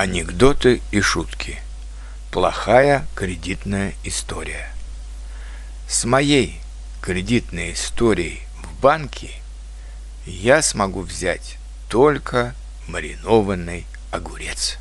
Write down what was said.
Анекдоты и шутки. Плохая кредитная история. С моей кредитной историей в банке я смогу взять только маринованный огурец.